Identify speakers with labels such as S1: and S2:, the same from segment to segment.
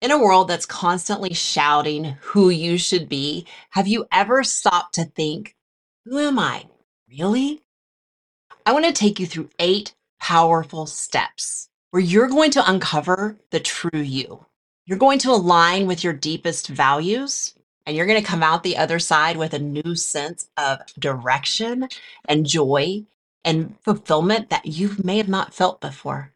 S1: In a world that's constantly shouting who you should be, have you ever stopped to think, who am I? Really? I want to take you through eight powerful steps where you're going to uncover the true you. You're going to align with your deepest values, and you're going to come out the other side with a new sense of direction and joy and fulfillment that you may have not felt before.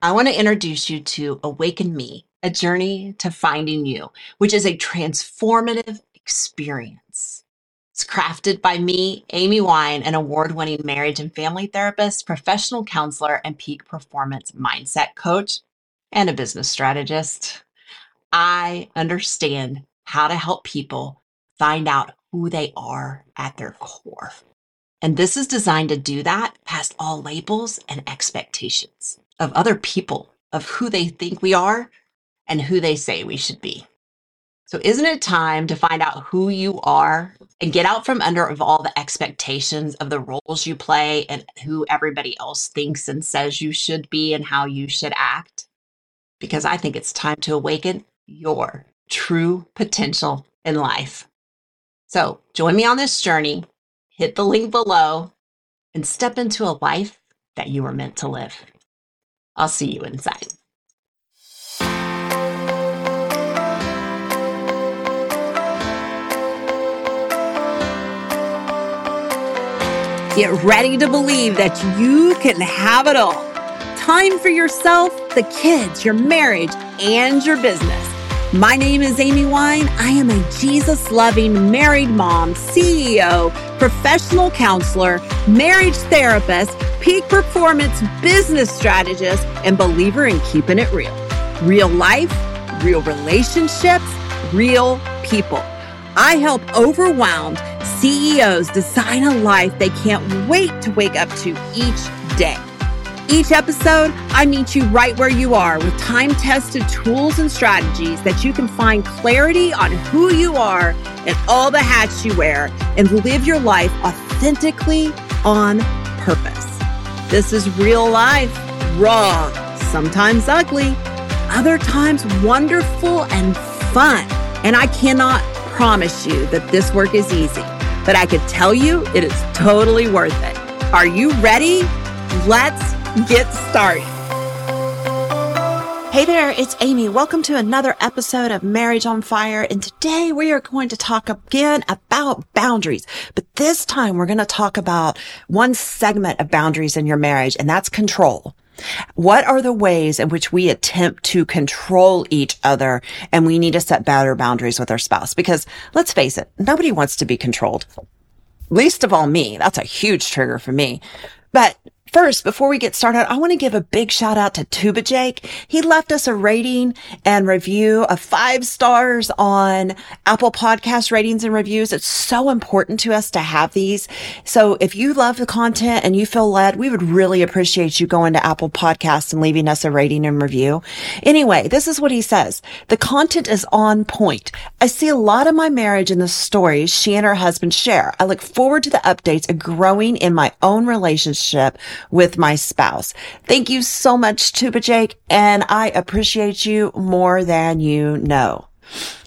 S1: I want to introduce you to Awaken Me, a journey to finding you, which is a transformative experience. It's crafted by me, Amy Wine, an award winning marriage and family therapist, professional counselor, and peak performance mindset coach, and a business strategist. I understand how to help people find out who they are at their core. And this is designed to do that past all labels and expectations of other people, of who they think we are and who they say we should be. So, isn't it time to find out who you are and get out from under of all the expectations of the roles you play and who everybody else thinks and says you should be and how you should act? Because I think it's time to awaken your true potential in life. So, join me on this journey, hit the link below, and step into a life that you were meant to live. I'll see you inside. Get ready to believe that you can have it all. Time for yourself, the kids, your marriage, and your business. My name is Amy Wine. I am a Jesus loving married mom, CEO, professional counselor, marriage therapist, peak performance business strategist, and believer in keeping it real. Real life, real relationships, real people. I help overwhelmed CEOs design a life they can't wait to wake up to each day. Each episode, I meet you right where you are with time tested tools and strategies that you can find clarity on who you are and all the hats you wear and live your life authentically on purpose. This is real life, raw, sometimes ugly, other times wonderful and fun. And I cannot promise you that this work is easy, but I can tell you it is totally worth it. Are you ready? Let's get started. Hey there, it's Amy. Welcome to another episode of Marriage on Fire. And today we are going to talk again about boundaries, but this time we're going to talk about one segment of boundaries in your marriage, and that's control. What are the ways in which we attempt to control each other and we need to set better boundaries with our spouse? Because let's face it, nobody wants to be controlled. Least of all me. That's a huge trigger for me. But First, before we get started, I want to give a big shout out to Tuba Jake. He left us a rating and review of five stars on Apple podcast ratings and reviews. It's so important to us to have these. So if you love the content and you feel led, we would really appreciate you going to Apple podcasts and leaving us a rating and review. Anyway, this is what he says. The content is on point. I see a lot of my marriage in the stories she and her husband share. I look forward to the updates of growing in my own relationship with my spouse. Thank you so much, Tuba Jake, and I appreciate you more than you know.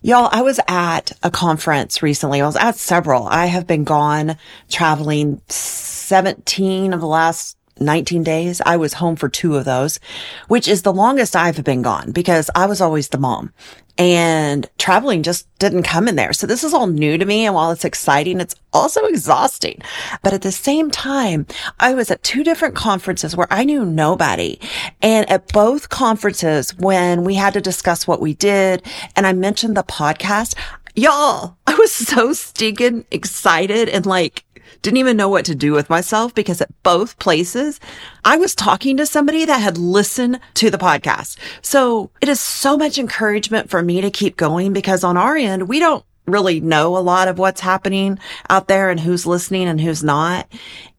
S1: Y'all, I was at a conference recently. I was at several. I have been gone traveling 17 of the last 19 days. I was home for two of those, which is the longest I've been gone because I was always the mom and traveling just didn't come in there. So this is all new to me. And while it's exciting, it's also exhausting. But at the same time, I was at two different conferences where I knew nobody. And at both conferences, when we had to discuss what we did and I mentioned the podcast, y'all, I was so stinking excited and like, didn't even know what to do with myself because at both places, I was talking to somebody that had listened to the podcast. So it is so much encouragement for me to keep going because on our end, we don't really know a lot of what's happening out there and who's listening and who's not.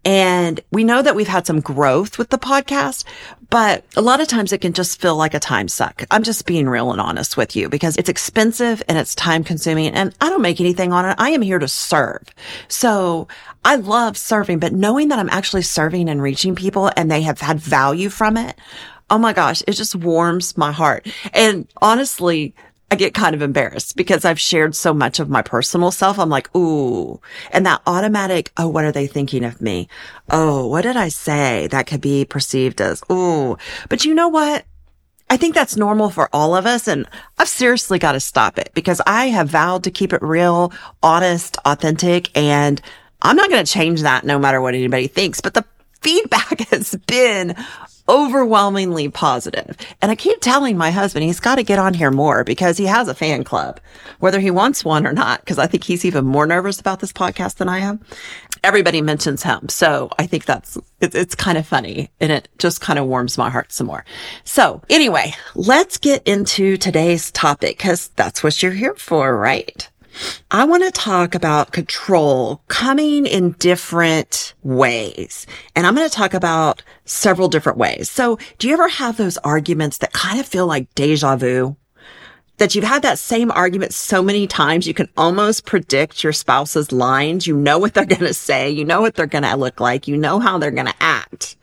S1: And we know that we've had some growth with the podcast, but a lot of times it can just feel like a time suck. I'm just being real and honest with you because it's expensive and it's time consuming and I don't make anything on it. I am here to serve. So I love serving, but knowing that I'm actually serving and reaching people and they have had value from it. Oh my gosh, it just warms my heart. And honestly, I get kind of embarrassed because I've shared so much of my personal self. I'm like, ooh, and that automatic, oh, what are they thinking of me? Oh, what did I say that could be perceived as, ooh, but you know what? I think that's normal for all of us. And I've seriously got to stop it because I have vowed to keep it real, honest, authentic. And I'm not going to change that no matter what anybody thinks. But the feedback has been overwhelmingly positive. And I keep telling my husband he's got to get on here more because he has a fan club, whether he wants one or not, because I think he's even more nervous about this podcast than I am. Everybody mentions him. So I think that's, it, it's kind of funny and it just kind of warms my heart some more. So anyway, let's get into today's topic because that's what you're here for, right? I want to talk about control coming in different ways. And I'm going to talk about several different ways. So do you ever have those arguments that kind of feel like deja vu? That you've had that same argument so many times, you can almost predict your spouse's lines. You know what they're going to say. You know what they're going to look like. You know how they're going to act.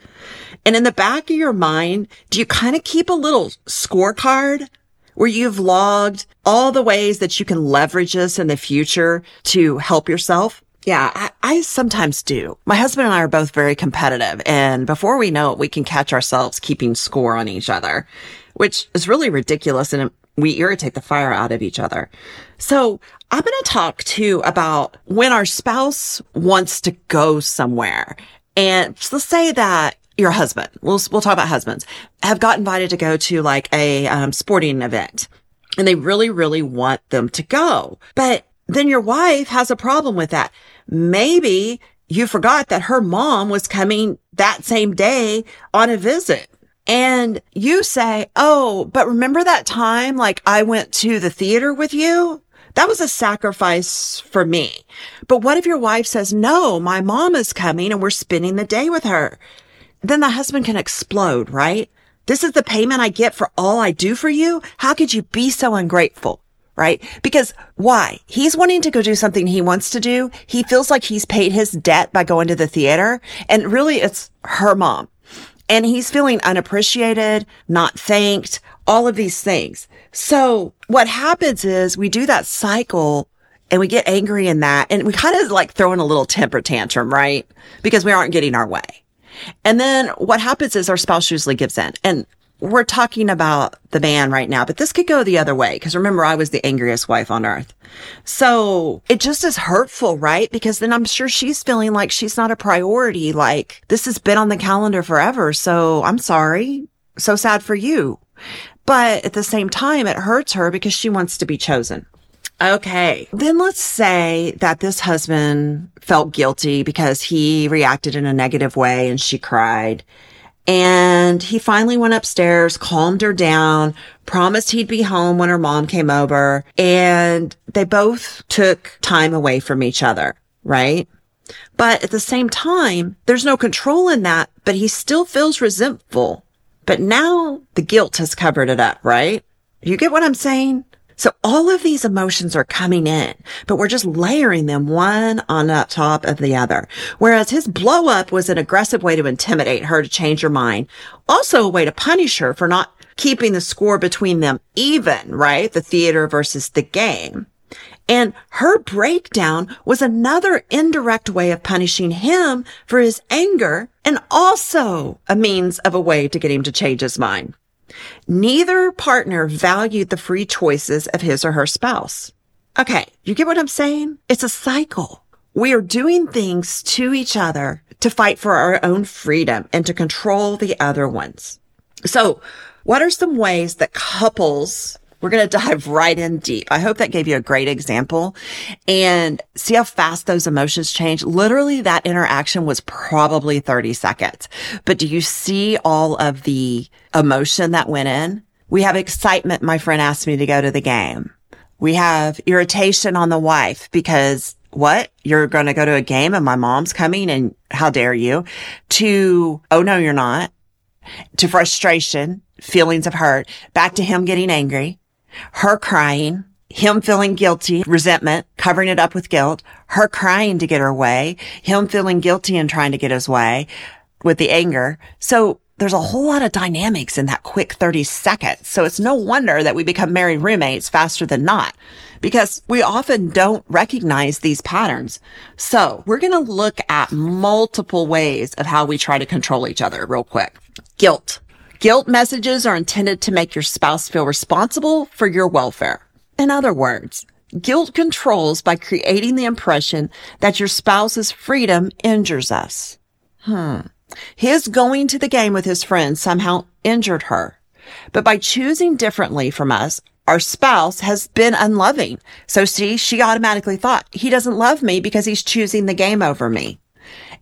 S1: And in the back of your mind, do you kind of keep a little scorecard where you've logged all the ways that you can leverage this in the future to help yourself? Yeah, I, I, sometimes do. My husband and I are both very competitive and before we know it, we can catch ourselves keeping score on each other, which is really ridiculous and we irritate the fire out of each other. So I'm going to talk too about when our spouse wants to go somewhere. And let's say that your husband, we'll, we'll talk about husbands, have got invited to go to like a um, sporting event and they really, really want them to go. But then your wife has a problem with that. Maybe you forgot that her mom was coming that same day on a visit. And you say, Oh, but remember that time like I went to the theater with you? That was a sacrifice for me. But what if your wife says, no, my mom is coming and we're spending the day with her? Then the husband can explode, right? This is the payment I get for all I do for you. How could you be so ungrateful? Right? Because why? He's wanting to go do something he wants to do. He feels like he's paid his debt by going to the theater. And really it's her mom. And he's feeling unappreciated, not thanked, all of these things. So what happens is we do that cycle and we get angry in that and we kind of like throw in a little temper tantrum, right? Because we aren't getting our way. And then what happens is our spouse usually gives in. And we're talking about the man right now, but this could go the other way. Cause remember, I was the angriest wife on earth. So it just is hurtful, right? Because then I'm sure she's feeling like she's not a priority. Like this has been on the calendar forever. So I'm sorry. So sad for you. But at the same time, it hurts her because she wants to be chosen. Okay. Then let's say that this husband felt guilty because he reacted in a negative way and she cried. And he finally went upstairs, calmed her down, promised he'd be home when her mom came over. And they both took time away from each other, right? But at the same time, there's no control in that, but he still feels resentful. But now the guilt has covered it up, right? You get what I'm saying? So all of these emotions are coming in, but we're just layering them one on top of the other. Whereas his blow up was an aggressive way to intimidate her to change her mind. Also a way to punish her for not keeping the score between them even, right? The theater versus the game. And her breakdown was another indirect way of punishing him for his anger and also a means of a way to get him to change his mind. Neither partner valued the free choices of his or her spouse. Okay. You get what I'm saying? It's a cycle. We are doing things to each other to fight for our own freedom and to control the other ones. So what are some ways that couples we're going to dive right in deep. I hope that gave you a great example and see how fast those emotions change. Literally that interaction was probably 30 seconds, but do you see all of the emotion that went in? We have excitement. My friend asked me to go to the game. We have irritation on the wife because what? You're going to go to a game and my mom's coming and how dare you to, oh no, you're not to frustration, feelings of hurt, back to him getting angry, her crying, him feeling guilty, resentment, covering it up with guilt, her crying to get her way, him feeling guilty and trying to get his way with the anger. So there's a whole lot of dynamics in that quick 30 seconds. So it's no wonder that we become married roommates faster than not because we often don't recognize these patterns. So we're going to look at multiple ways of how we try to control each other real quick. Guilt. Guilt messages are intended to make your spouse feel responsible for your welfare. In other words, guilt controls by creating the impression that your spouse's freedom injures us. Hmm. His going to the game with his friends somehow injured her. But by choosing differently from us, our spouse has been unloving. So see, she automatically thought he doesn't love me because he's choosing the game over me.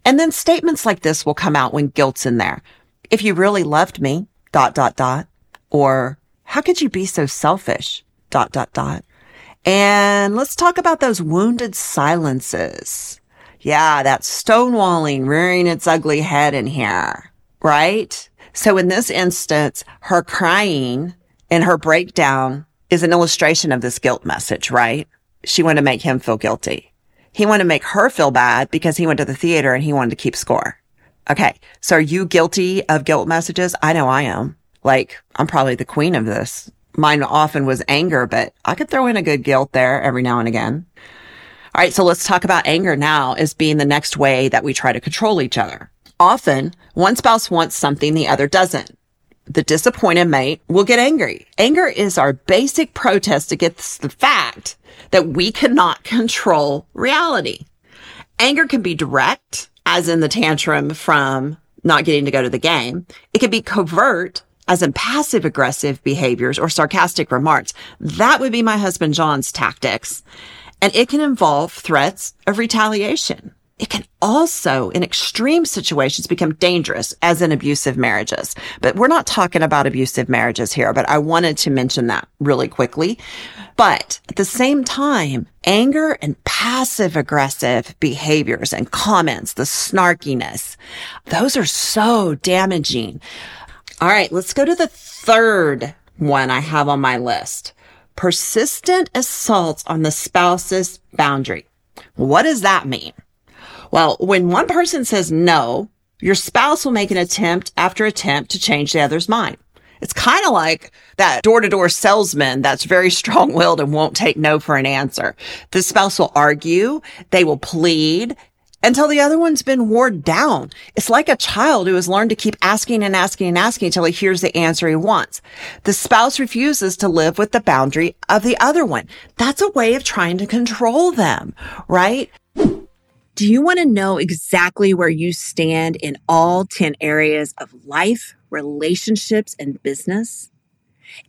S1: And then statements like this will come out when guilt's in there. If you really loved me, dot, dot, dot. Or how could you be so selfish? Dot, dot, dot. And let's talk about those wounded silences. Yeah, that stonewalling rearing its ugly head in here, right? So in this instance, her crying and her breakdown is an illustration of this guilt message, right? She wanted to make him feel guilty. He wanted to make her feel bad because he went to the theater and he wanted to keep score. Okay. So are you guilty of guilt messages? I know I am. Like, I'm probably the queen of this. Mine often was anger, but I could throw in a good guilt there every now and again. All right. So let's talk about anger now as being the next way that we try to control each other. Often one spouse wants something the other doesn't. The disappointed mate will get angry. Anger is our basic protest against the fact that we cannot control reality. Anger can be direct, as in the tantrum from not getting to go to the game. It can be covert, as in passive aggressive behaviors or sarcastic remarks. That would be my husband John's tactics. And it can involve threats of retaliation. It can also, in extreme situations, become dangerous, as in abusive marriages. But we're not talking about abusive marriages here, but I wanted to mention that really quickly. But at the same time, anger and passive aggressive behaviors and comments, the snarkiness, those are so damaging. All right, let's go to the third one I have on my list. Persistent assaults on the spouse's boundary. What does that mean? Well, when one person says no, your spouse will make an attempt after attempt to change the other's mind. It's kind of like that door to door salesman that's very strong willed and won't take no for an answer. The spouse will argue. They will plead until the other one's been worn down. It's like a child who has learned to keep asking and asking and asking until he hears the answer he wants. The spouse refuses to live with the boundary of the other one. That's a way of trying to control them, right?
S2: Do you want to know exactly where you stand in all 10 areas of life, relationships, and business?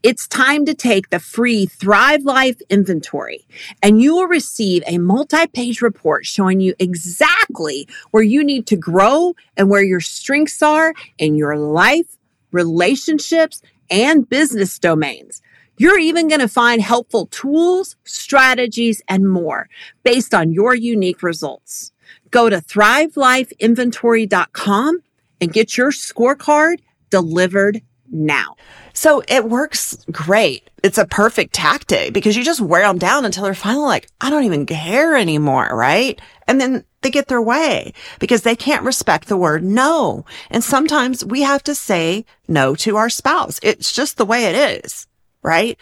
S2: It's time to take the free Thrive Life inventory and you will receive a multi-page report showing you exactly where you need to grow and where your strengths are in your life, relationships, and business domains. You're even going to find helpful tools, strategies, and more based on your unique results. Go to thrivelifeinventory.com and get your scorecard delivered now.
S1: So it works great. It's a perfect tactic because you just wear them down until they're finally like, I don't even care anymore, right? And then they get their way because they can't respect the word no. And sometimes we have to say no to our spouse. It's just the way it is, right?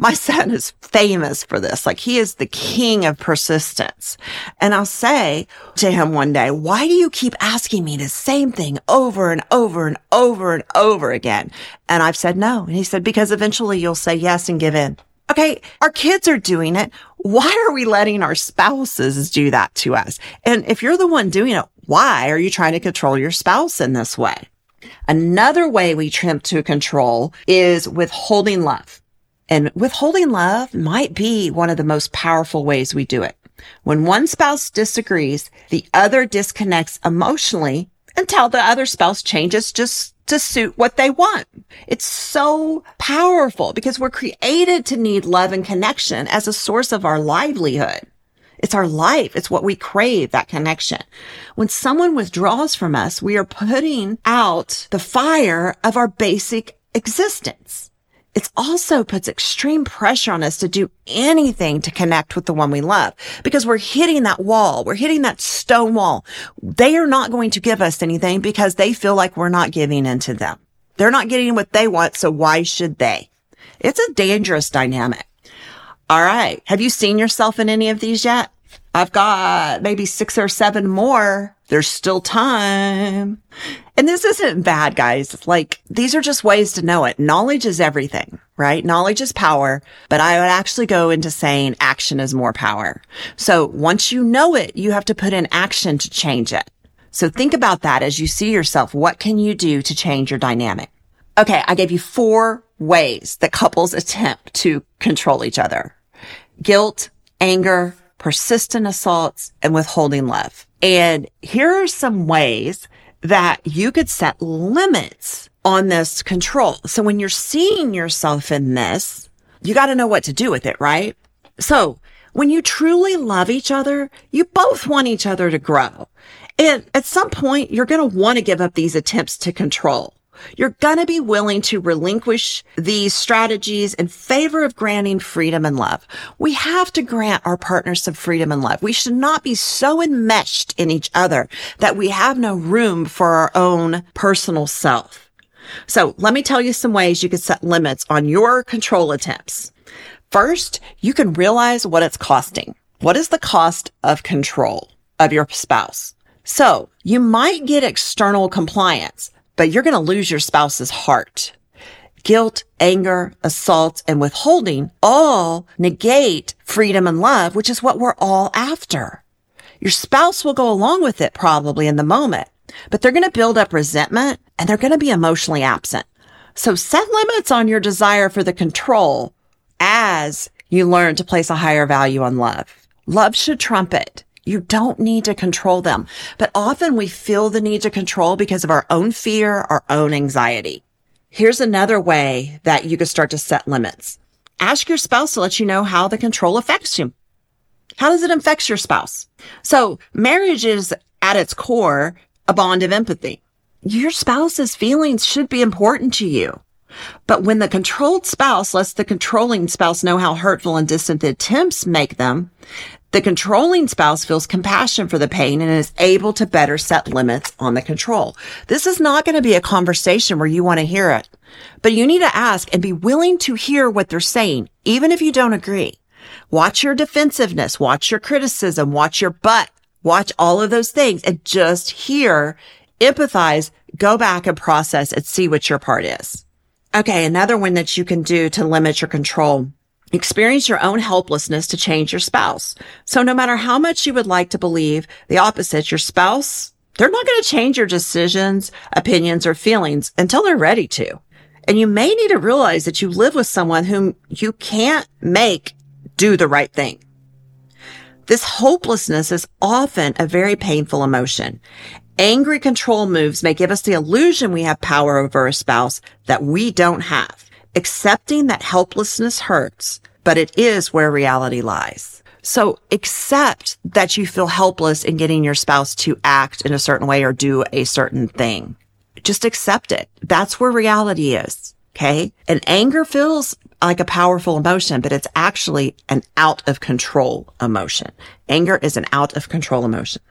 S1: My son is famous for this. Like he is the king of persistence. And I'll say to him one day, why do you keep asking me the same thing over and over and over and over again? And I've said no. And he said, because eventually you'll say yes and give in. Okay. Our kids are doing it. Why are we letting our spouses do that to us? And if you're the one doing it, why are you trying to control your spouse in this way? Another way we attempt to control is withholding love. And withholding love might be one of the most powerful ways we do it. When one spouse disagrees, the other disconnects emotionally until the other spouse changes just to suit what they want. It's so powerful because we're created to need love and connection as a source of our livelihood. It's our life. It's what we crave, that connection. When someone withdraws from us, we are putting out the fire of our basic existence. It also puts extreme pressure on us to do anything to connect with the one we love because we're hitting that wall. We're hitting that stone wall. They are not going to give us anything because they feel like we're not giving into them. They're not getting what they want. So why should they? It's a dangerous dynamic. All right. Have you seen yourself in any of these yet? I've got maybe six or seven more. There's still time. And this isn't bad, guys. Like these are just ways to know it. Knowledge is everything, right? Knowledge is power, but I would actually go into saying action is more power. So once you know it, you have to put in action to change it. So think about that as you see yourself. What can you do to change your dynamic? Okay. I gave you four ways that couples attempt to control each other. Guilt, anger, persistent assaults, and withholding love. And here are some ways that you could set limits on this control. So when you're seeing yourself in this, you got to know what to do with it, right? So when you truly love each other, you both want each other to grow. And at some point, you're going to want to give up these attempts to control. You're going to be willing to relinquish these strategies in favor of granting freedom and love. We have to grant our partners some freedom and love. We should not be so enmeshed in each other that we have no room for our own personal self. So let me tell you some ways you can set limits on your control attempts. First, you can realize what it's costing. What is the cost of control of your spouse? So you might get external compliance, but you're going to lose your spouse's heart. Guilt, anger, assault, and withholding all negate freedom and love, which is what we're all after. Your spouse will go along with it probably in the moment, but they're going to build up resentment and they're going to be emotionally absent. So set limits on your desire for the control as you learn to place a higher value on love. Love should trump it. You don't need to control them, but often we feel the need to control because of our own fear, our own anxiety. Here's another way that you can start to set limits. Ask your spouse to let you know how the control affects you. How does it affect your spouse? So marriage is at its core a bond of empathy. Your spouse's feelings should be important to you. But when the controlled spouse lets the controlling spouse know how hurtful and distant the attempts make them, the controlling spouse feels compassion for the pain and is able to better set limits on the control. This is not going to be a conversation where you want to hear it, but you need to ask and be willing to hear what they're saying, even if you don't agree. Watch your defensiveness, watch your criticism, watch your butt, watch all of those things and just hear, empathize, go back and process and see what your part is. Okay. Another one that you can do to limit your control Experience your own helplessness to change your spouse. So no matter how much you would like to believe the opposite, your spouse, they're not going to change your decisions, opinions, or feelings until they're ready to. And you may need to realize that you live with someone whom you can't make do the right thing. This hopelessness is often a very painful emotion. Angry control moves may give us the illusion we have power over a spouse that we don't have accepting that helplessness hurts, but it is where reality lies. So accept that you feel helpless in getting your spouse to act in a certain way or do a certain thing. Just accept it. That's where reality is. Okay. And anger feels like a powerful emotion, but it's actually an out of control emotion. Anger is an out of control emotion.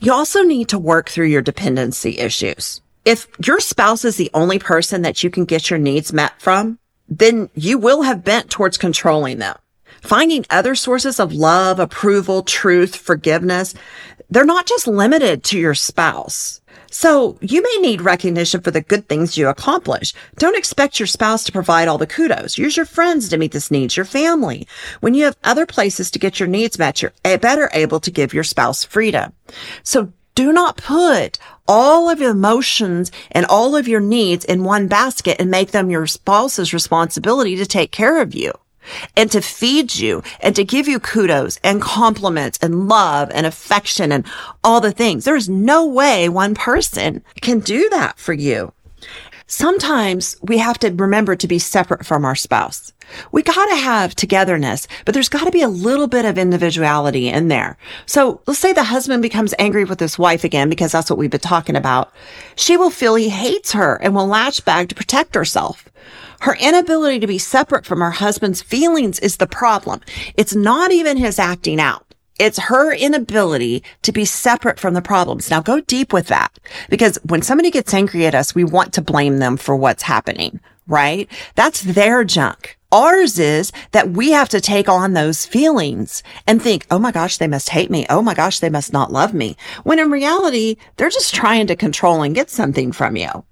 S1: You also need to work through your dependency issues. If your spouse is the only person that you can get your needs met from, then you will have bent towards controlling them. Finding other sources of love, approval, truth, forgiveness, they're not just limited to your spouse. So you may need recognition for the good things you accomplish. Don't expect your spouse to provide all the kudos. Use your friends to meet this needs, your family. When you have other places to get your needs met, you're eh, better able to give your spouse freedom. So do not put all of your emotions and all of your needs in one basket and make them your spouse's responsibility to take care of you and to feed you and to give you kudos and compliments and love and affection and all the things. There's no way one person can do that for you. Sometimes we have to remember to be separate from our spouse. We gotta have togetherness, but there's gotta be a little bit of individuality in there. So let's say the husband becomes angry with his wife again, because that's what we've been talking about. She will feel he hates her and will latch back to protect herself. Her inability to be separate from her husband's feelings is the problem. It's not even his acting out. It's her inability to be separate from the problems. Now go deep with that because when somebody gets angry at us, we want to blame them for what's happening, right? That's their junk. Ours is that we have to take on those feelings and think, Oh my gosh, they must hate me. Oh my gosh, they must not love me. When in reality, they're just trying to control and get something from you.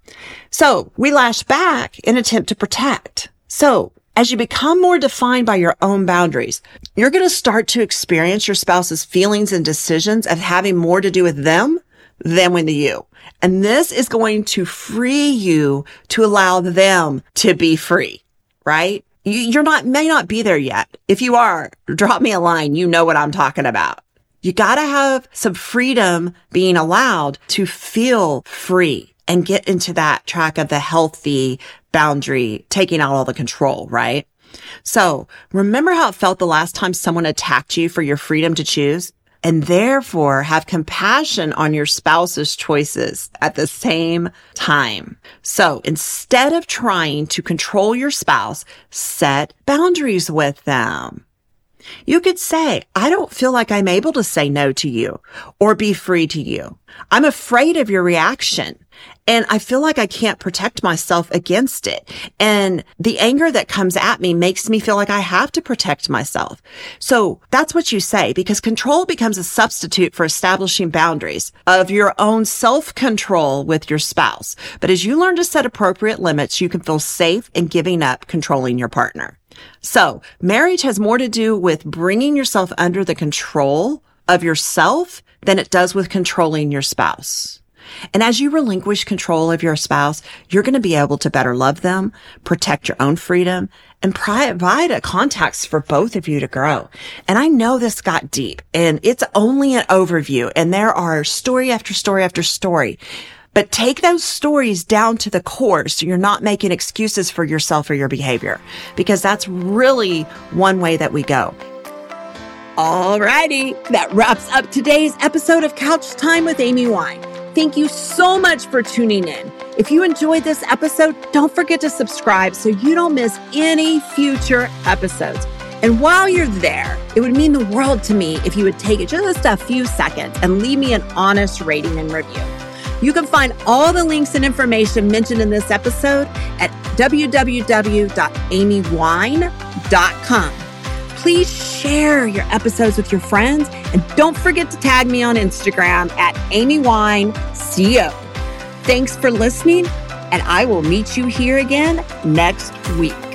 S1: So we lash back in attempt to protect. So as you become more defined by your own boundaries, you're going to start to experience your spouse's feelings and decisions of having more to do with them than with you. And this is going to free you to allow them to be free, right? You're not, may not be there yet. If you are, drop me a line. You know what I'm talking about. You gotta have some freedom being allowed to feel free and get into that track of the healthy boundary, taking out all the control, right? So remember how it felt the last time someone attacked you for your freedom to choose? and therefore have compassion on your spouse's choices at the same time. So instead of trying to control your spouse, set boundaries with them. You could say, I don't feel like I'm able to say no to you or be free to you. I'm afraid of your reaction. And I feel like I can't protect myself against it. And the anger that comes at me makes me feel like I have to protect myself. So that's what you say because control becomes a substitute for establishing boundaries of your own self control with your spouse. But as you learn to set appropriate limits, you can feel safe in giving up controlling your partner. So marriage has more to do with bringing yourself under the control of yourself than it does with controlling your spouse. And as you relinquish control of your spouse, you're going to be able to better love them, protect your own freedom, and provide a context for both of you to grow. And I know this got deep and it's only an overview and there are story after story after story. But take those stories down to the core so you're not making excuses for yourself or your behavior because that's really one way that we go.
S2: Alrighty, that wraps up today's episode of Couch Time with Amy Wine. Thank you so much for tuning in. If you enjoyed this episode, don't forget to subscribe so you don't miss any future episodes. And while you're there, it would mean the world to me if you would take just a few seconds and leave me an honest rating and review. You can find all the links and information mentioned in this episode at www.amywine.com. Please share your episodes with your friends and don't forget to tag me on Instagram at AmyWineCO. Thanks for listening, and I will meet you here again next week.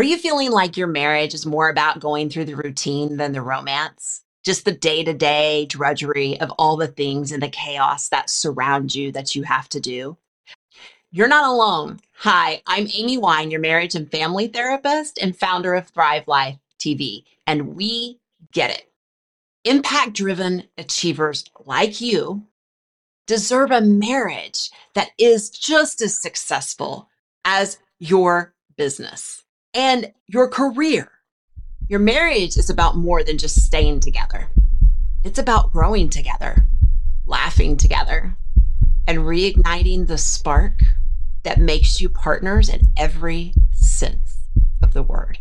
S3: Are you feeling like your marriage is more about going through the routine than the romance? Just the day to day drudgery of all the things and the chaos that surround you that you have to do? You're not alone. Hi, I'm Amy Wine, your marriage and family therapist and founder of Thrive Life TV, and we get it. Impact driven achievers like you deserve a marriage that is just as successful as your business and your career. Your marriage is about more than just staying together. It's about growing together, laughing together, and reigniting the spark that makes you partners in every sense of the word.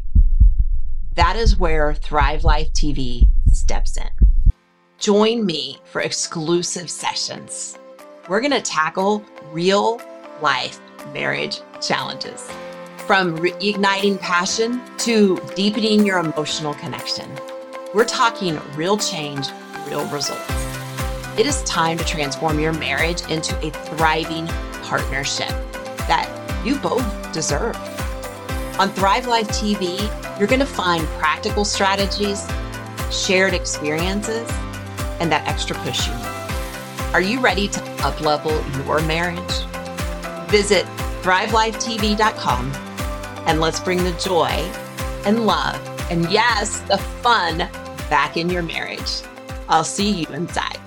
S3: That is where Thrive Life TV steps in. Join me for exclusive sessions. We're going to tackle real life marriage challenges from reigniting passion to deepening your emotional connection. We're talking real change, real results. It is time to transform your marriage into a thriving partnership that you both deserve. On Thrive Life TV, you're going to find practical strategies, shared experiences, and that extra push you need. Are you ready to uplevel your marriage? Visit thrivelifetv.com, and let's bring the joy and love and yes, the fun back in your marriage. I'll see you inside.